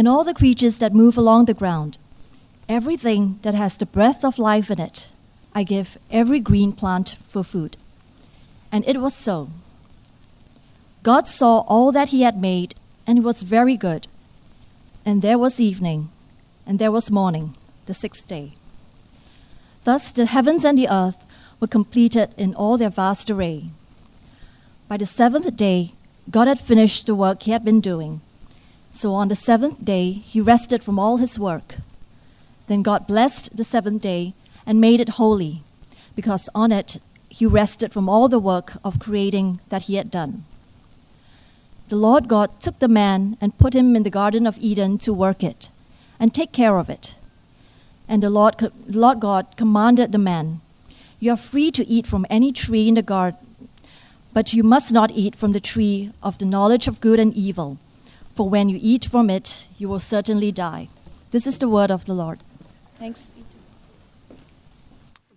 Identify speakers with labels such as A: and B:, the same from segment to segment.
A: and all the creatures that move along the ground, everything that has the breath of life in it, I give every green plant for food. And it was so. God saw all that he had made, and it was very good. And there was evening, and there was morning, the sixth day. Thus the heavens and the earth were completed in all their vast array. By the seventh day, God had finished the work he had been doing. So on the seventh day, he rested from all his work. Then God blessed the seventh day and made it holy, because on it he rested from all the work of creating that he had done. The Lord God took the man and put him in the Garden of Eden to work it and take care of it. And the Lord, the Lord God commanded the man, You are free to eat from any tree in the garden, but you must not eat from the tree of the knowledge of good and evil, for when you eat from it, you will certainly die. This is the word of the Lord. Thanks.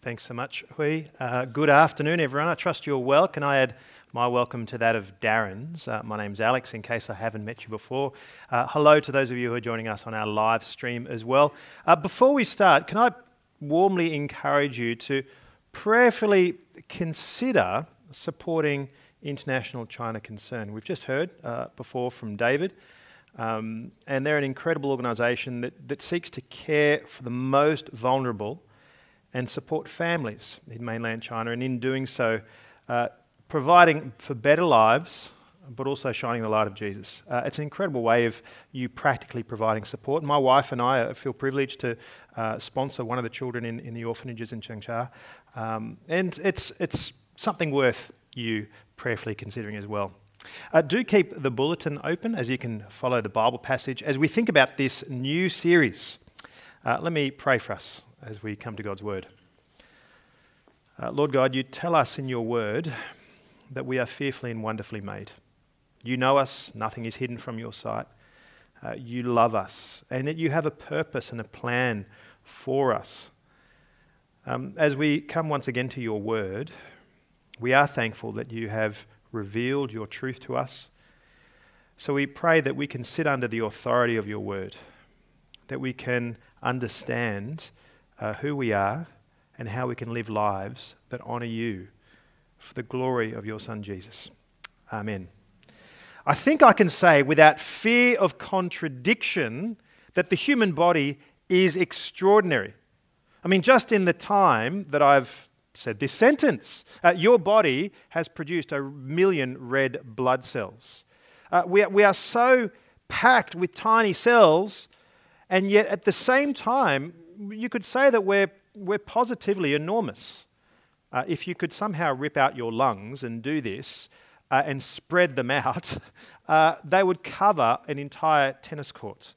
B: Thanks so much, Hui. Uh, good afternoon, everyone. I trust you're well. Can I add my welcome to that of Darren's? Uh, my name's Alex, in case I haven't met you before. Uh, hello to those of you who are joining us on our live stream as well. Uh, before we start, can I warmly encourage you to prayerfully consider supporting International China Concern? We've just heard uh, before from David. Um, and they're an incredible organisation that, that seeks to care for the most vulnerable and support families in mainland China, and in doing so, uh, providing for better lives, but also shining the light of Jesus. Uh, it's an incredible way of you practically providing support. My wife and I feel privileged to uh, sponsor one of the children in, in the orphanages in Changsha, um, and it's, it's something worth you prayerfully considering as well. Uh, do keep the bulletin open as you can follow the Bible passage as we think about this new series. Uh, let me pray for us as we come to God's Word. Uh, Lord God, you tell us in your Word that we are fearfully and wonderfully made. You know us, nothing is hidden from your sight. Uh, you love us, and that you have a purpose and a plan for us. Um, as we come once again to your Word, we are thankful that you have revealed your truth to us. So we pray that we can sit under the authority of your Word, that we can understand uh, who we are and how we can live lives that honour you for the glory of your Son Jesus. Amen. I think I can say without fear of contradiction that the human body is extraordinary. I mean, just in the time that I've said this sentence, uh, your body has produced a million red blood cells. Uh, we, are, we are so packed with tiny cells, and yet at the same time, you could say that we're, we're positively enormous. Uh, if you could somehow rip out your lungs and do this uh, and spread them out, uh, they would cover an entire tennis court.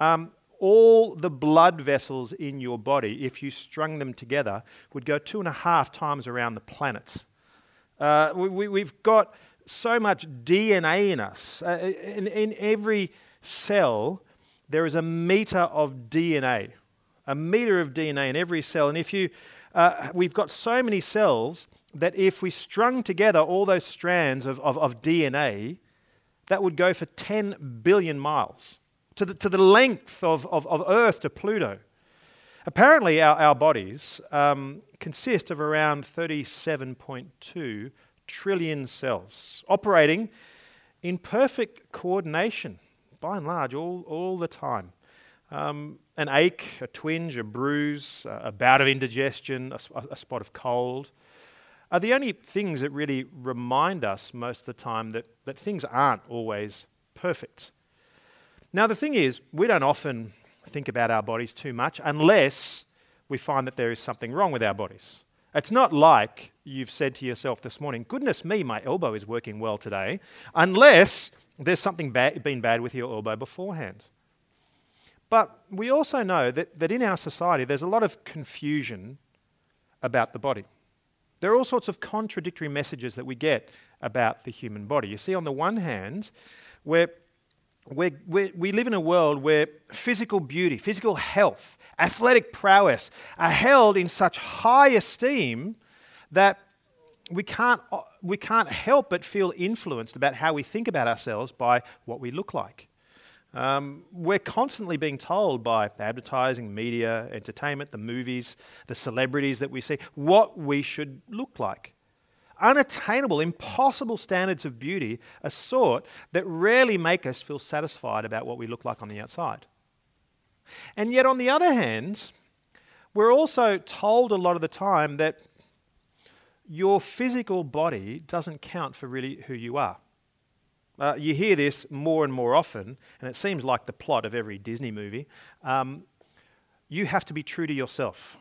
B: Um, all the blood vessels in your body, if you strung them together, would go two and a half times around the planets. Uh, we, have got so much DNA in us. Uh, in, in every cell, there is a meter of DNA a meter of DNA in every cell. And if you, uh, we've got so many cells that if we strung together all those strands of, of, of DNA, that would go for 10 billion miles to the, to the length of, of, of Earth to Pluto. Apparently, our, our bodies um, consist of around 37.2 trillion cells operating in perfect coordination, by and large, all, all the time. Um, an ache, a twinge, a bruise, a bout of indigestion, a, a spot of cold are the only things that really remind us most of the time that, that things aren't always perfect. Now, the thing is, we don't often think about our bodies too much unless we find that there is something wrong with our bodies. It's not like you've said to yourself this morning, goodness me, my elbow is working well today, unless there's something bad, been bad with your elbow beforehand. But we also know that, that in our society there's a lot of confusion about the body. There are all sorts of contradictory messages that we get about the human body. You see, on the one hand, we're, we're, we live in a world where physical beauty, physical health, athletic prowess are held in such high esteem that we can't, we can't help but feel influenced about how we think about ourselves by what we look like. Um, we're constantly being told by advertising, media, entertainment, the movies, the celebrities that we see, what we should look like. Unattainable, impossible standards of beauty are sought that rarely make us feel satisfied about what we look like on the outside. And yet, on the other hand, we're also told a lot of the time that your physical body doesn't count for really who you are. Uh, you hear this more and more often, and it seems like the plot of every Disney movie. Um, you have to be true to yourself.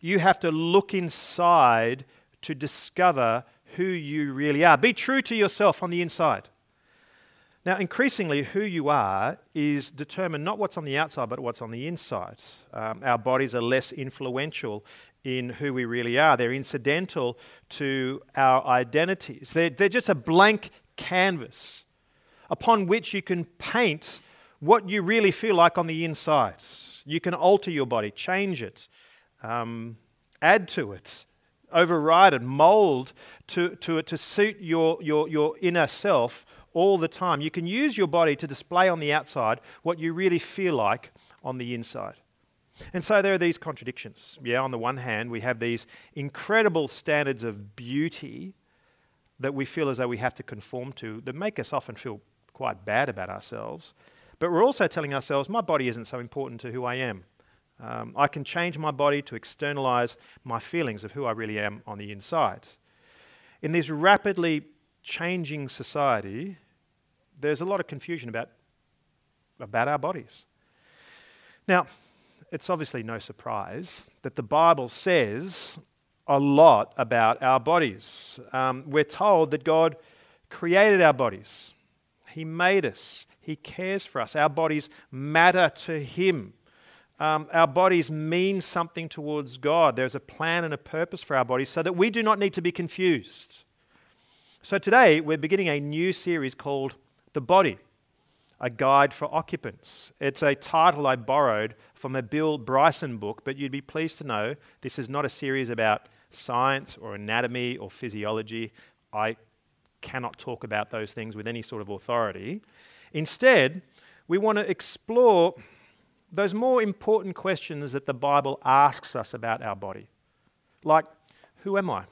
B: You have to look inside to discover who you really are. Be true to yourself on the inside. Now, increasingly, who you are is determined not what's on the outside, but what's on the inside. Um, our bodies are less influential in who we really are, they're incidental to our identities. They're, they're just a blank canvas upon which you can paint what you really feel like on the inside. You can alter your body, change it, um, add to it, override it, mold to, to to suit your, your, your inner self all the time. You can use your body to display on the outside what you really feel like on the inside. And so there are these contradictions. Yeah, on the one hand, we have these incredible standards of beauty that we feel as though we have to conform to that make us often feel quite bad about ourselves. But we're also telling ourselves, my body isn't so important to who I am. Um, I can change my body to externalize my feelings of who I really am on the inside. In this rapidly changing society, there's a lot of confusion about, about our bodies. Now, it's obviously no surprise that the Bible says a lot about our bodies. Um, we're told that God created our bodies, He made us, He cares for us. Our bodies matter to Him. Um, our bodies mean something towards God. There's a plan and a purpose for our bodies so that we do not need to be confused. So today, we're beginning a new series called The Body a guide for occupants. It's a title I borrowed from a Bill Bryson book, but you'd be pleased to know this is not a series about science or anatomy or physiology. I cannot talk about those things with any sort of authority. Instead, we want to explore those more important questions that the Bible asks us about our body. Like, who am I?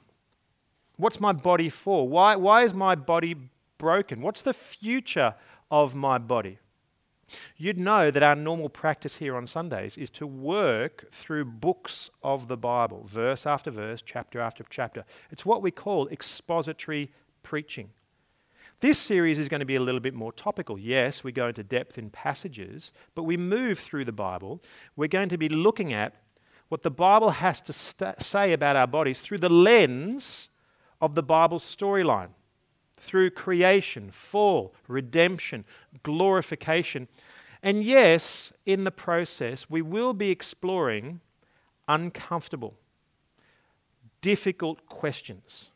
B: What's my body for? Why, why is my body broken? What's the future of my body? You'd know that our normal practice here on Sundays is to work through books of the Bible, verse after verse, chapter after chapter. It's what we call expository preaching. This series is going to be a little bit more topical. Yes, we go into depth in passages, but we move through the Bible. We're going to be looking at what the Bible has to st- say about our bodies through the lens of the Bible's storyline through creation, fall, redemption, glorification. And yes, in the process, we will be exploring uncomfortable, difficult questions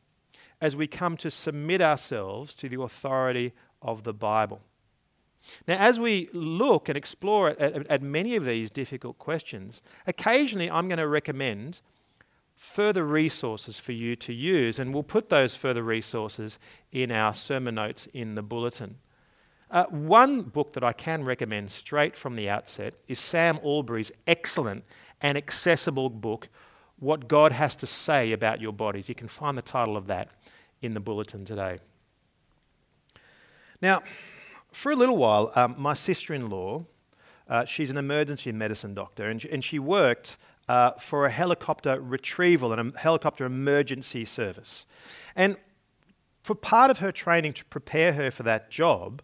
B: as we come to submit ourselves to the authority of the Bible. Now, as we look and explore at, at, at many of these difficult questions, occasionally I'm going to recommend further resources for you to use, and we'll put those further resources in our sermon notes in the bulletin. Uh, one book that I can recommend straight from the outset is Sam Allberry's excellent and accessible book, What God Has to Say About Your Bodies. You can find the title of that in the bulletin today. Now, for a little while, um, my sister in law Uh, she's an emergency medicine doctor, and, and she worked uh, for a helicopter retrieval and a helicopter emergency service. And for part of her training to prepare her for that job,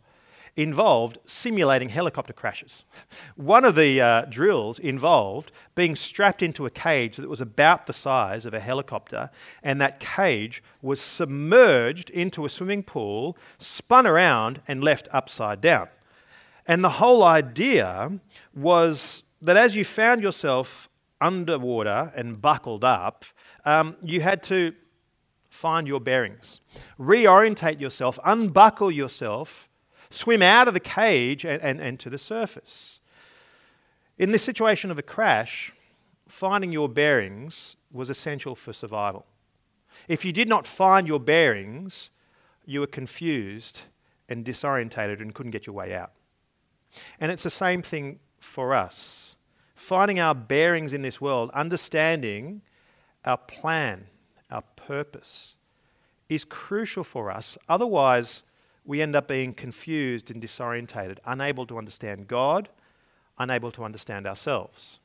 B: involved simulating helicopter crashes. One of the uh, drills involved being strapped into a cage that was about the size of a helicopter, and that cage was submerged into a swimming pool, spun around, and left upside down. And the whole idea was that as you found yourself underwater and buckled up, um, you had to find your bearings, reorientate yourself, unbuckle yourself, swim out of the cage and, and, and to the surface. In this situation of a crash, finding your bearings was essential for survival. If you did not find your bearings, you were confused and disorientated and couldn't get your way out. And it's the same thing for us. Finding our bearings in this world, understanding our plan, our purpose, is crucial for us. Otherwise, we end up being confused and disorientated, unable to understand God, unable to understand ourselves.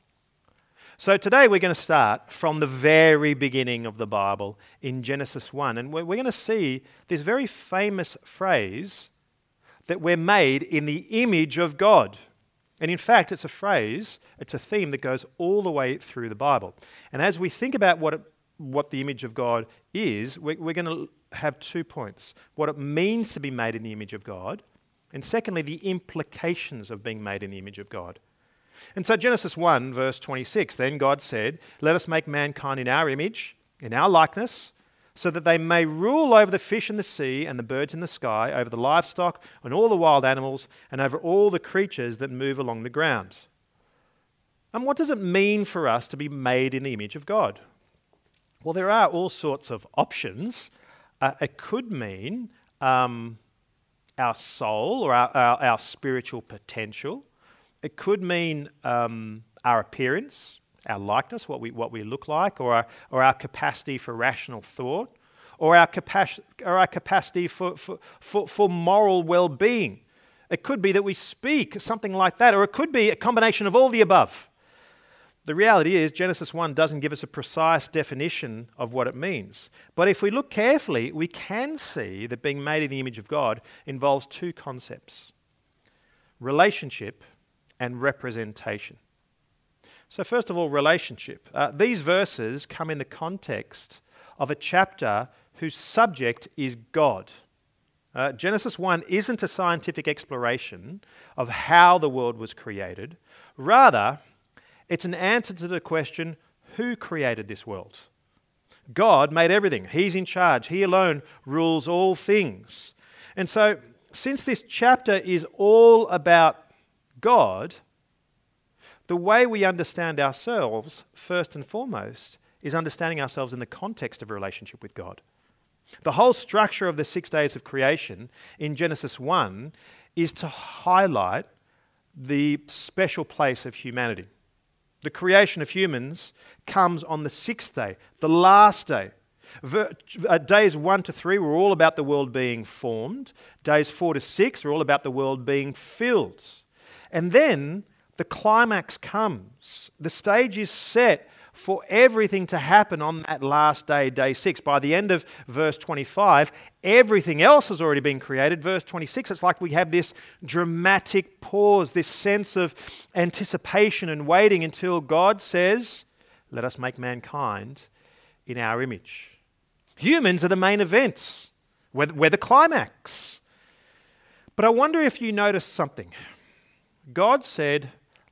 B: So today we're going to start from the very beginning of the Bible in Genesis 1, and we're, going to see this very famous phrase that we're made in the image of God. And in fact, it's a phrase, it's a theme that goes all the way through the Bible. And as we think about what, it, what the image of God is, we're, we're going to have two points what it means to be made in the image of God, and secondly, the implications of being made in the image of God. And so, Genesis 1, verse 26 then God said, Let us make mankind in our image, in our likeness, so that they may rule over the fish in the sea and the birds in the sky, over the livestock and all the wild animals, and over all the creatures that move along the ground. And what does it mean for us to be made in the image of God? Well, there are all sorts of options uh, it could mean um, our soul or our, our, our, spiritual potential. It could mean um, our appearance, our likeness, what we, what we look like, or our, or our capacity for rational thought, or our, capac- or our capacity for, for, for, for moral well being. It could be that we speak, something like that, or it could be a combination of all the above. The reality is, Genesis 1 doesn't give us a precise definition of what it means. But if we look carefully, we can see that being made in the image of God involves two concepts relationship and representation. So, first of all, relationship. Uh, these verses come in the context of a chapter whose subject is God. Uh, Genesis 1 isn't a scientific exploration of how the world was created. Rather, it's an answer to the question who created this world? God made everything. He's in charge. He alone rules all things. And so, since this chapter is all about God, the way we understand ourselves, first and foremost, is understanding ourselves in the context of a relationship with God. The whole structure of the six days of creation in Genesis 1 is to highlight the special place of humanity. The creation of humans comes on the sixth day, the last day. Uh, days 1 to 3 were all about the world being formed. Days 4 to 6 were all about the world being filled. And then the climax comes. The stage is set for everything to happen on that last day, day six. By the end of verse 25, everything else has already been created. Verse 26, it's like we have this dramatic pause, this sense of anticipation and waiting until God says, Let us make mankind in our image. Humans are the main events, we're, we're the climax. But I wonder if you noticed something. God said,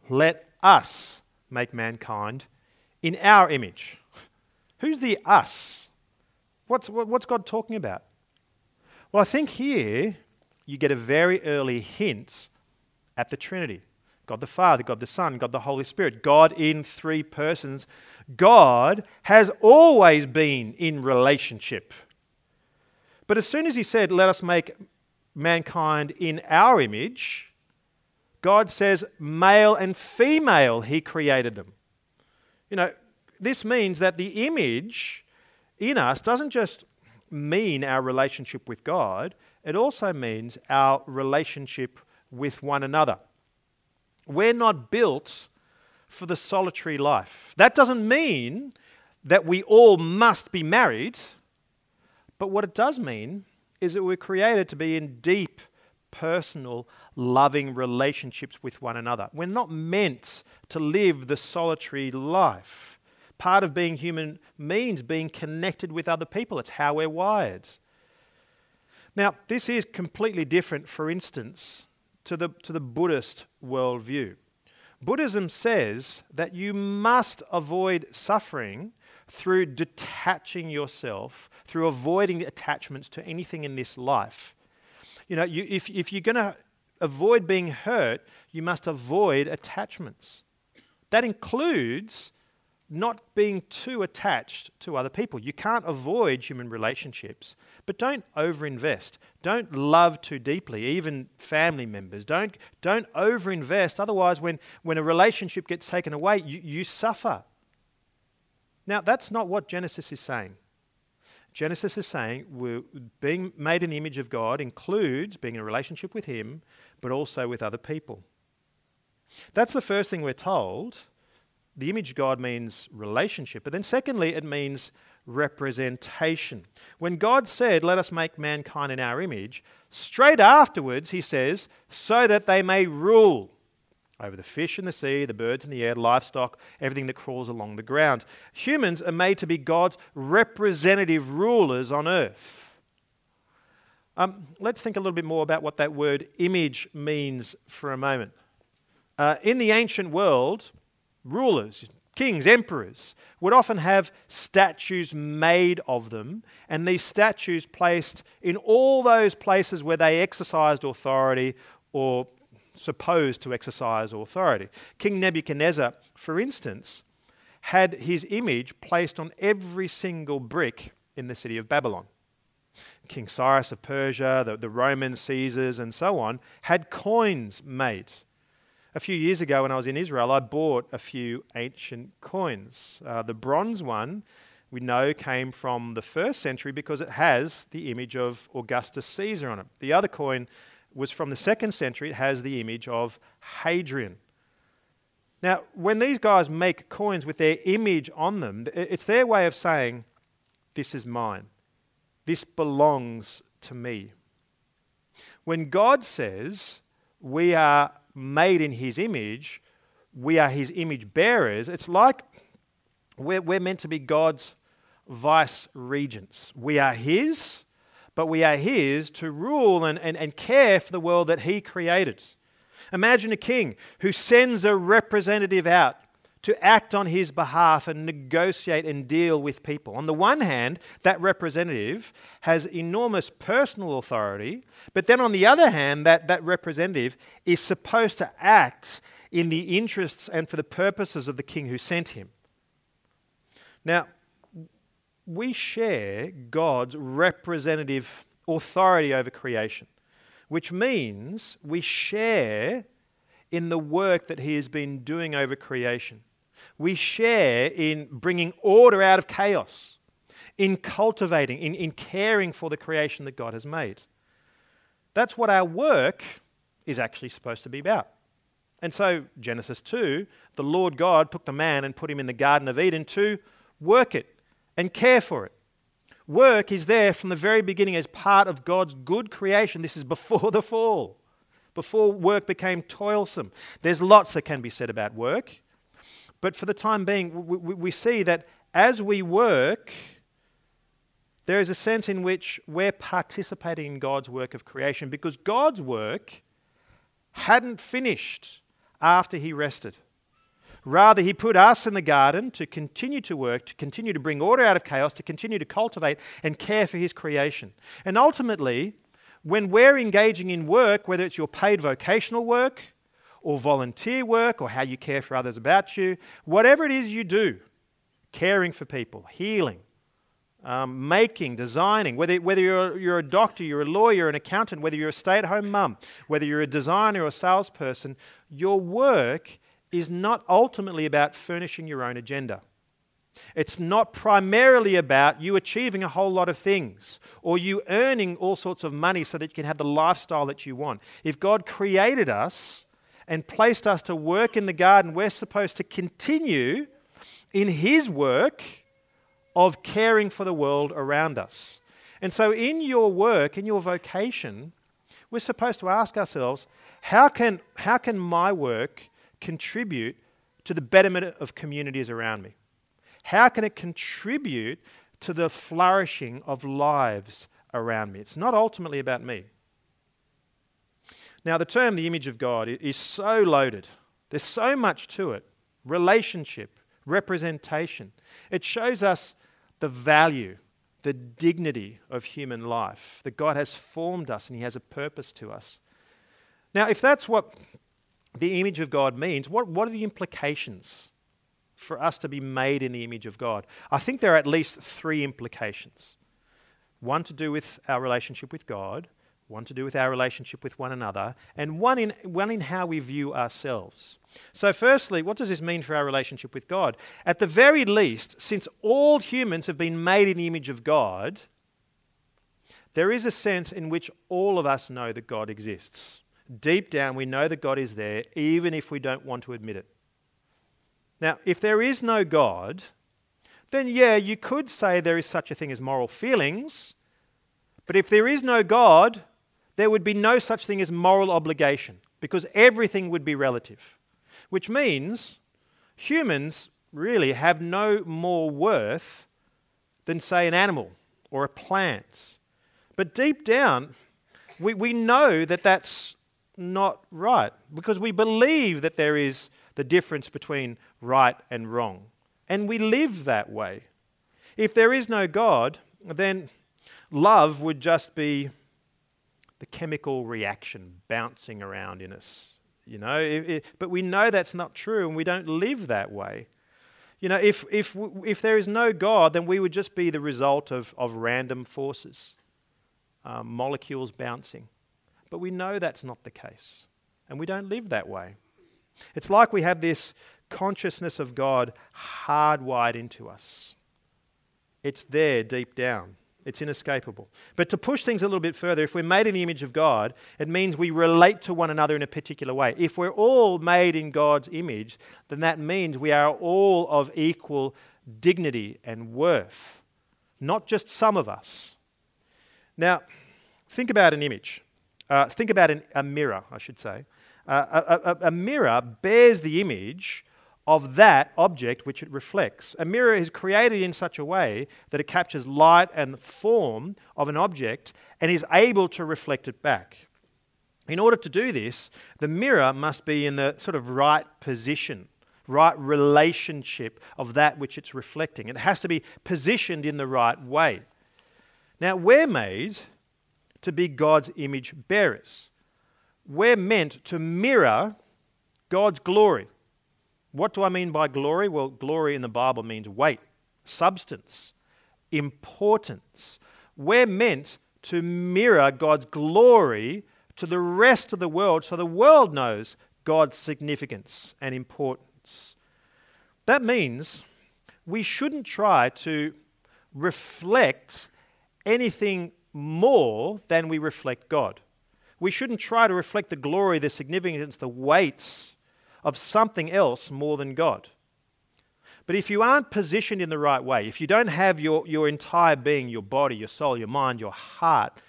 B: Let us make mankind in our image. Who's the us? What's, what's God talking about? Well, I think here you get a very early hint at the Trinity God the Father, God the Son, God the Holy Spirit, God in three persons. God has always been in relationship. But as soon as He said, Let us make mankind in our image, God says, Male and female, He created them. You know, this means that the image in us doesn't just mean our relationship with God, it also means our relationship with one another. We're not built for the solitary life. That doesn't mean that we all must be married, but what it does mean is that we're created to be in deep, personal, loving relationships with one another. We're not meant to live the solitary life. Part of being human means being connected with other people, it's how we're wired. Now, this is completely different, for instance, to the, to the Buddhist worldview. Buddhism says that you must avoid suffering through detaching yourself, through avoiding attachments to anything in this life. You know, you, if, if you're going to avoid being hurt, you must avoid attachments. That includes not being too attached to other people. You can't avoid human relationships, but don't overinvest. Don't love too deeply, even family members. Don't, don't overinvest. Otherwise, when, when a relationship gets taken away, you, you suffer. Now, that's not what Genesis is saying. Genesis is saying we're being made in the image of God includes being in a relationship with Him, but also with other people. That's the first thing we're told. The image of God means relationship. But then, secondly, it means representation. When God said, Let us make mankind in our image, straight afterwards, He says, so that they may rule over the fish in the sea, the birds in the air, livestock, everything that crawls along the ground. Humans are made to be God's representative rulers on earth. Um, let's think a little bit more about what that word image means for a moment. Uh, in the ancient world, rulers, kings, emperors, would often have statues made of them, and these statues placed in all those places where they exercised authority or supposed to exercise authority. King Nebuchadnezzar, for instance, had his image placed on every single brick in the city of Babylon. King Cyrus of Persia, the, the Roman Caesars, and so on, had coins made. A few years ago, when I was in Israel, I bought a few ancient coins. Uh, the bronze one we know came from the first century because it has the image of Augustus Caesar on it. The other coin was from the second century. It has the image of Hadrian. Now, when these guys make coins with their image on them, it's their way of saying, This is mine. This belongs to me. When God says we are made in His image, we are His image bearers, it's like we're, we're meant to be God's vice regents. We are His, but we are His to rule and, and, and care for the world that He created. Imagine a king who sends a representative out to act on his behalf and negotiate and deal with people. On the one hand, that representative has enormous personal authority, but then on the other hand, that, that representative is supposed to act in the interests and for the purposes of the king who sent him. Now, we share God's representative authority over creation, which means we share in the work that He has been doing over creation. We share in bringing order out of chaos, in cultivating, in, in caring for the creation that God has made. That's what our work is actually supposed to be about. And so, Genesis 2, the Lord God took the man and put him in the Garden of Eden to work it, and care for it. Work is there from the very beginning as part of God's good creation. This is before the fall, before work became toilsome. There's lots that can be said about work, but for the time being, we, see that as we work, there is a sense in which we're participating in God's work of creation because God's work hadn't finished after He rested. Rather, he put us in the garden to continue to work, to continue to bring order out of chaos, to continue to cultivate and care for his creation. And ultimately, when we're engaging in work, whether it's your paid vocational work or volunteer work or how you care for others about you, whatever it is you do, caring for people, healing, um, making, designing, whether, whether you're, you're a doctor, you're a lawyer, an accountant, whether you're a stay at home mum, whether you're a designer or a salesperson, your work is not ultimately about furnishing your own agenda. It's not primarily about you achieving a whole lot of things or you earning all sorts of money so that you can have the lifestyle that you want. If God created us and placed us to work in the garden, we're supposed to continue in His work of caring for the world around us. And so, in your work, in your vocation, we're supposed to ask ourselves how can, how can my work contribute to the betterment of communities around me? How can it contribute to the flourishing of lives around me? It's not ultimately about me. Now, the term the image of God is so loaded, there's so much to it relationship, representation. It shows us the value, the dignity of human life, that God has formed us and He has a purpose to us. Now, if that's what the image of God means, what, what are the implications for us to be made in the image of God? I think there are at least three implications one to do with our relationship with God, one to do with our relationship with one another, and one in, one in how we view ourselves. So, firstly, what does this mean for our relationship with God? At the very least, since all humans have been made in the image of God, there is a sense in which all of us know that God exists. Deep down, we know that God is there, even if we don't want to admit it. Now, if there is no God, then yeah, you could say there is such a thing as moral feelings. But if there is no God, there would be no such thing as moral obligation because everything would be relative, which means humans really have no more worth than, say, an animal or a plant. But deep down, we, we know that that's not right because we believe that there is the difference between right and wrong. And we live that way. If there is no God, then love would just be the chemical reaction bouncing around in us. You know, it, it, but we know that's not true and we don't live that way. You know, if, if, if there is no God, then we would just be the result of, of random forces, um, molecules bouncing. But we know that's not the case, and we don't live that way. It's like we have this consciousness of God hardwired into us, it's there deep down. It's inescapable. But to push things a little bit further, if we're made in the image of God, it means we relate to one another in a particular way. If we're all made in God's image, then that means we are all of equal dignity and worth, not just some of us. Now, think about an image. Uh, think about an, a mirror, I should say. Uh, a, a, a mirror bears the image of that object which it reflects. A mirror is created in such a way that it captures light and the form of an object and is able to reflect it back. In order to do this, the mirror must be in the sort of right position, right relationship of that which it's reflecting. It has to be positioned in the right way. Now, we're made to be God's image bearers. We're meant to mirror God's glory. What do I mean by glory? Well, glory in the Bible means weight, substance, importance. We're meant to mirror God's glory to the rest of the world so the world knows God's significance and importance. That means we shouldn't try to reflect anything more than we reflect God. We shouldn't try to reflect the glory, the significance, the weights of something else more than God. But if you aren't positioned in the right way, if you don't have your, your entire being, your body, your soul, your mind, your heart,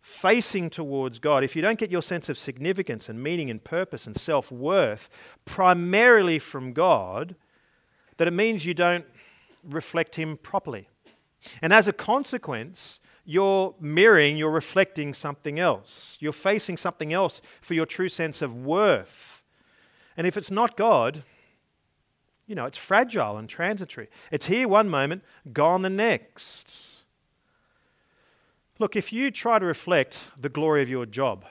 B: facing towards God, if you don't get your sense of significance and meaning and purpose and self worth primarily from God, that it means you don't reflect Him properly. And as a consequence, you're mirroring, you're reflecting something else. You're facing something else for your true sense of worth. And if it's not God, you know, it's fragile and transitory. It's here one moment, gone the next. Look, if you try to reflect the glory of your job,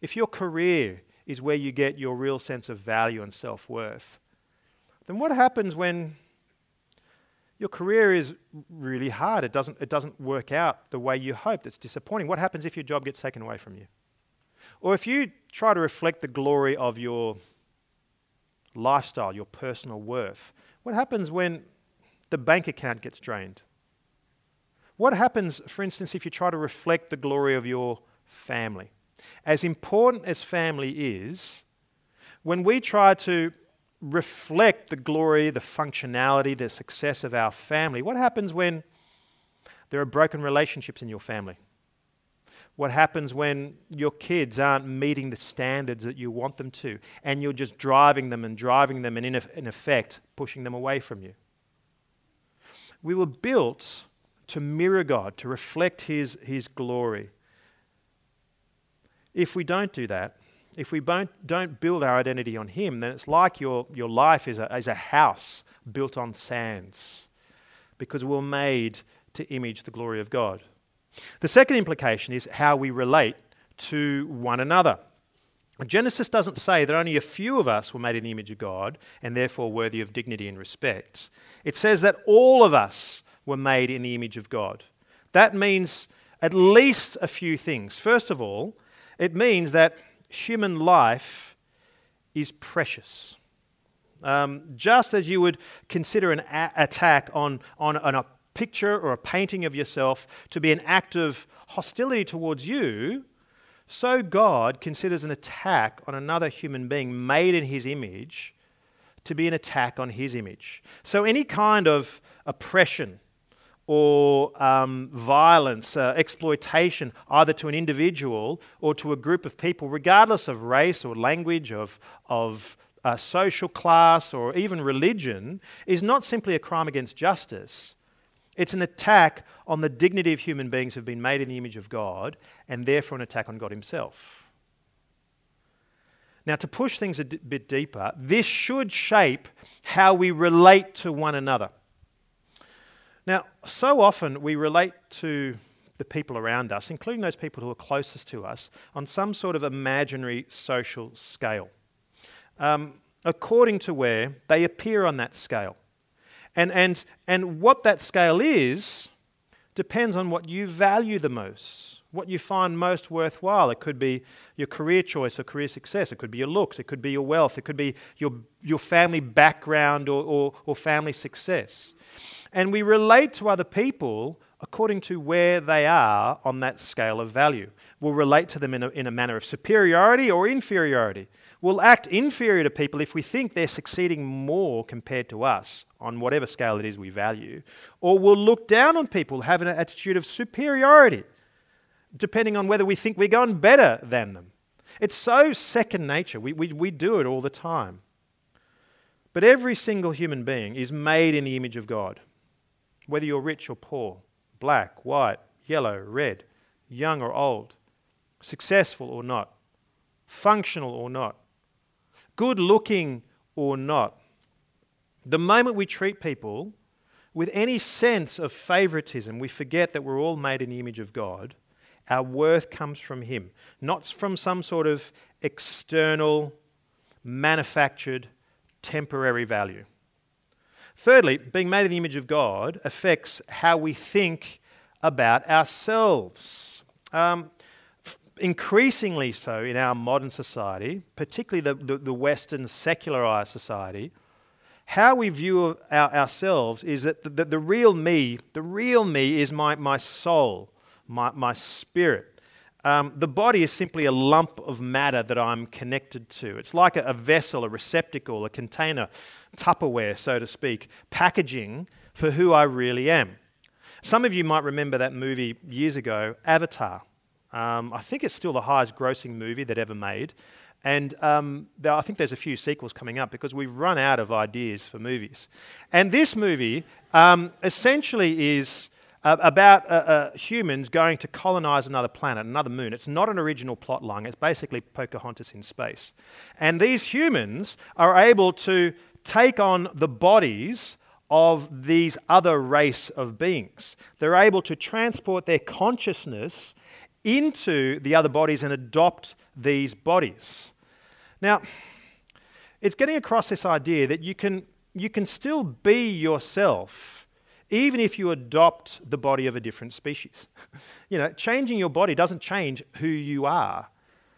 B: if your career is where you get your real sense of value and self worth, then what happens when your career is really hard? It doesn't, it doesn't work out the way you hoped. It's disappointing. What happens if your job gets taken away from you? Or if you try to reflect the glory of your lifestyle, your personal worth, what happens when the bank account gets drained? What happens, for instance, if you try to reflect the glory of your family? As important as family is, when we try to reflect the glory, the functionality, the success of our family, what happens when there are broken relationships in your family? What happens when your kids aren't meeting the standards that you want them to, and you're just driving them and driving them, and in, in effect, pushing them away from you? We were built to mirror God, to reflect His, His glory. If we don't do that, if we don't, build our identity on Him, then it's like your, your life is a, is a house built on sands because we're made to image the glory of God. The second implication is how we relate to one another. Genesis doesn't say that only a few of us were made in the image of God and therefore worthy of dignity and respect. It says that all of us were made in the image of God. That means at least a few things. First of all, it means that human life is precious. Um, just as you would consider an a- attack on, on, on a picture or a painting of yourself to be an act of hostility towards you, so God considers an attack on another human being made in his image to be an attack on his image. So any kind of oppression or um, violence, uh, exploitation, either to an individual or to a group of people, regardless of race or language, of, of uh, social class, or even religion, is not simply a crime against justice. It's an attack on the dignity of human beings who have been made in the image of God, and therefore an attack on God Himself. Now, to push things a d- bit deeper, this should shape how we relate to one another. Now, so often we relate to the people around us, including those people who are closest to us, on some sort of imaginary social scale, um, according to where they appear on that scale. And, and, and what that scale is depends on what you value the most, what you find most worthwhile. It could be your career choice or career success, it could be your looks, it could be your wealth, it could be your, your family background or, or, or family success. And we relate to other people according to where they are on that scale of value. We'll relate to them in a, in a manner of superiority or inferiority. We'll act inferior to people if we think they're succeeding more compared to us on whatever scale it is we value. Or we'll look down on people, have an attitude of superiority, depending on whether we think we're going better than them. It's so second nature. We, we, we do it all the time. But every single human being is made in the image of God, whether you're rich or poor, black, white, yellow, red, young or old, successful or not, functional or not good looking or not. The moment we treat people with any sense of favoritism, we forget that we're all made in the image of God. Our worth comes from Him, not from some sort of external, manufactured, temporary value. Thirdly, being made in the image of God affects how we think about ourselves. Um, increasingly so in our modern society, particularly the, the, the Western secularized society, how we view our, ourselves is that the, the, the, real me, the real me is my, my soul, my, my spirit. Um, the body is simply a lump of matter that I'm connected to. It's like a, a vessel, a receptacle, a container, Tupperware, so to speak, packaging for who I really am. Some of you might remember that movie years ago, Avatar. Um, I think it's still the highest grossing movie that ever made. And um, there, I think there's a few sequels coming up because we've run out of ideas for movies. And this movie um, essentially is uh, about uh, uh, humans going to colonize another planet, another moon. It's not an original plot line, it's basically Pocahontas in space. And these humans are able to take on the bodies of these other race of beings. They're able to transport their consciousness into the other bodies and adopt these bodies. Now, it's getting across this idea that you can, you can still be yourself even if you adopt the body of a different species. you know, changing your body doesn't change who you are.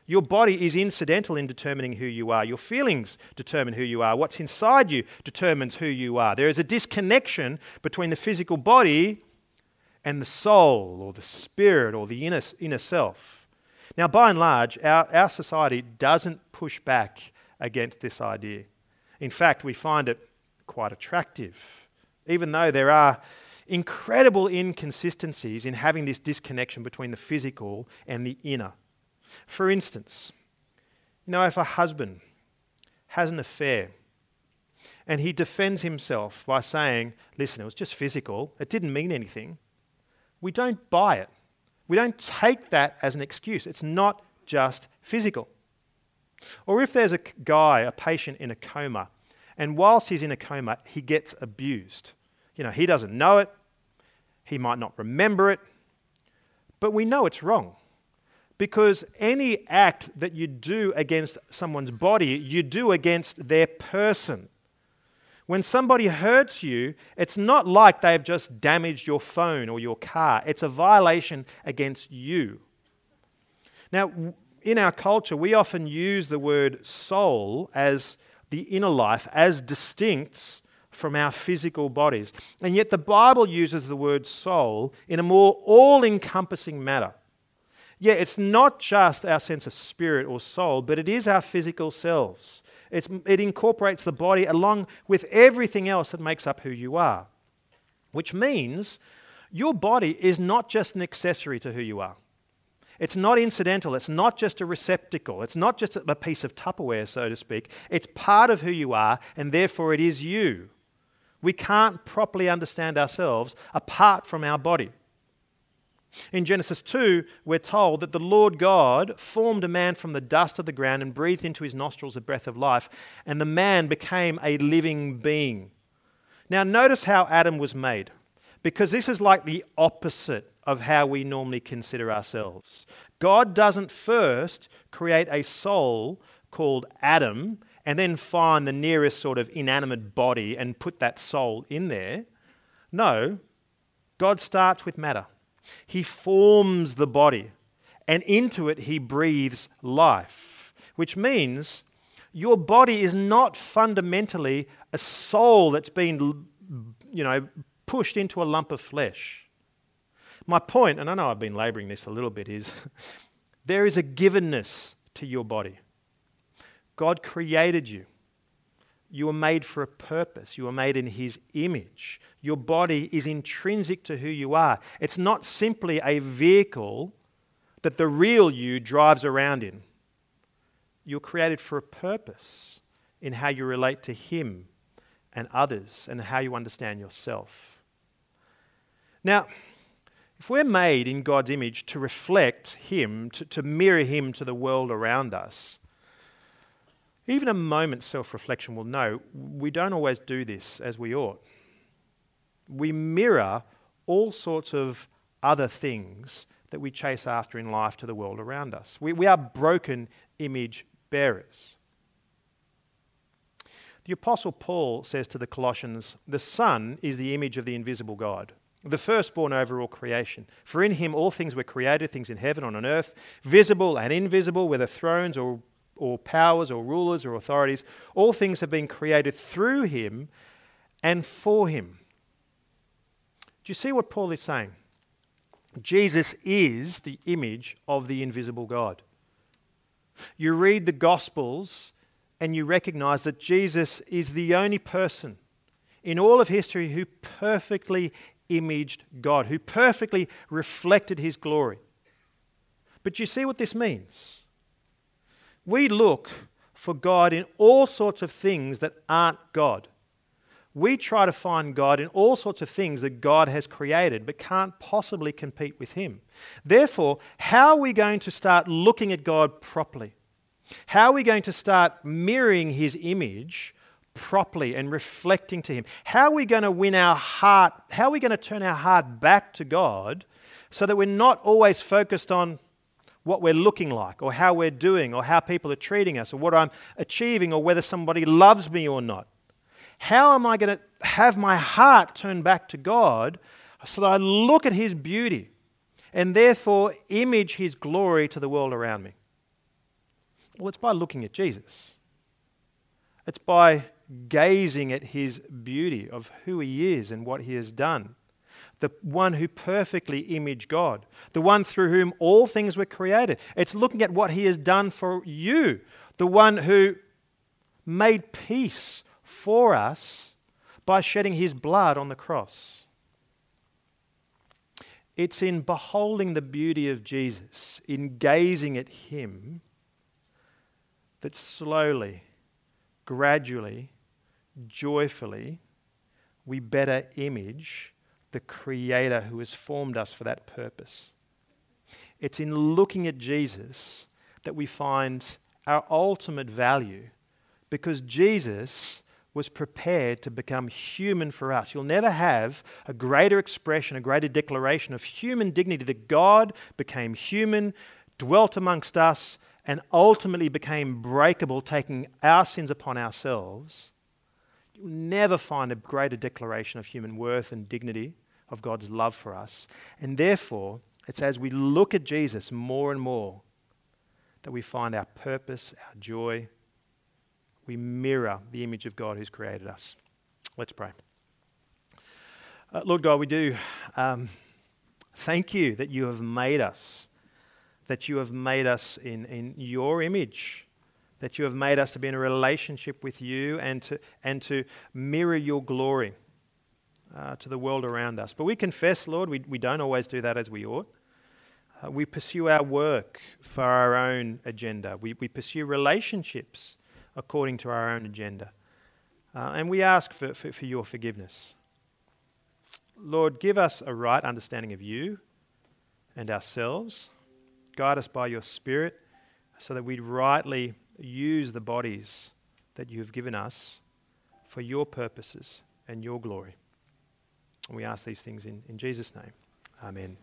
B: Your body is incidental in determining who you are. Your feelings determine who you are. What's inside you determines who you are. There is a disconnection between the physical body and the soul or the spirit or the inner, inner self. Now, by and large, our, our society doesn't push back against this idea. In fact, we find it quite attractive, even though there are incredible inconsistencies in having this disconnection between the physical and the inner. For instance, you know, if a husband has an affair and he defends himself by saying, Listen, it was just physical, it didn't mean anything, we don't buy it. We don't take that as an excuse. It's not just physical. Or if there's a guy, a patient in a coma, and whilst he's in a coma, he gets abused. You know, he doesn't know it, he might not remember it, but we know it's wrong. Because any act that you do against someone's body, you do against their person. When somebody hurts you, it's not like they've just damaged your phone or your car, it's a violation against you. Now, in our culture, we often use the word soul as the inner life, as distinct from our physical bodies. And yet, the Bible uses the word soul in a more all encompassing manner. Yeah, it's not just our sense of spirit or soul, but it is our physical selves. It's, it incorporates the body along with everything else that makes up who you are, which means your body is not just an accessory to who you are. It's not incidental. It's not just a receptacle. It's not just a piece of Tupperware, so to speak. It's part of who you are, and therefore it is you. We can't properly understand ourselves apart from our body. In Genesis 2, we're told that the Lord God formed a man from the dust of the ground and breathed into his nostrils a breath of life, and the man became a living being. Now, notice how Adam was made, because this is like the opposite of how we normally consider ourselves. God doesn't first create a soul called Adam and then find the nearest sort of inanimate body and put that soul in there. No, God starts with matter. He forms the body, and into it he breathes life, which means your body is not fundamentally a soul that's been, you know, pushed into a lump of flesh. My point, and I know I've been laboring this a little bit, is there is a givenness to your body. God created you. You were made for a purpose. You were made in His image. Your body is intrinsic to who you are. It's not simply a vehicle that the real you drives around in. You're created for a purpose in how you relate to Him and others and how you understand yourself. Now, if we're made in God's image to reflect Him, to, to mirror Him to the world around us, even a moment's self reflection will know we don't always do this as we ought. We mirror all sorts of other things that we chase after in life to the world around us. We, we are broken image bearers. The Apostle Paul says to the Colossians, The Son is the image of the invisible God the firstborn over all creation. For in him all things were created, things in heaven and on earth, visible and invisible, whether thrones or, or powers or rulers or authorities. All things have been created through him and for him. Do you see what Paul is saying? Jesus is the image of the invisible God. You read the Gospels and you recognize that Jesus is the only person in all of history who perfectly imaged God, who perfectly reflected his glory. But you see what this means? We look for God in all sorts of things that aren't God. We try to find God in all sorts of things that God has created but can't possibly compete with Him. Therefore, how are we going to start looking at God properly? How are we going to start mirroring His image properly and reflecting to Him? How are we going to win our heart? How are we going to turn our heart back to God so that we're not always focused on what we're looking like or how we're doing or how people are treating us or what I'm achieving or whether somebody loves me or not? How am I going to have my heart turned back to God so that I look at His beauty and therefore image His glory to the world around me? Well, it's by looking at Jesus. It's by gazing at his beauty of who he is and what he has done. The one who perfectly imaged God, the one through whom all things were created. It's looking at what he has done for you, the one who made peace for us by shedding his blood on the cross. It's in beholding the beauty of Jesus, in gazing at him, that slowly, gradually, joyfully, we better image the Creator who has formed us for that purpose. It's in looking at Jesus that we find our ultimate value because Jesus was prepared to become human for us. You'll never have a greater expression, a greater declaration of human dignity that God became human, dwelt amongst us, and ultimately became breakable, taking our sins upon ourselves. You'll never find a greater declaration of human worth and dignity of God's love for us. And therefore, it's as we look at Jesus more and more that we find our purpose, our joy. We mirror the image of God who's created us. Let's pray. Uh, Lord God, we do um, thank you that you have made us, that you have made us in, in your image, that you have made us to be in a relationship with you and to, and to mirror your glory uh, to the world around us. But we confess, Lord, we, we don't always do that as we ought. Uh, we pursue our work for our own agenda. We, we pursue relationships according to our own agenda. Uh, and we ask for, for, for your forgiveness. Lord, give us a right understanding of you and ourselves. Guide us by your Spirit so that we rightly use the bodies that you have given us for your purposes and your glory. And we ask these things in, in Jesus' name. Amen.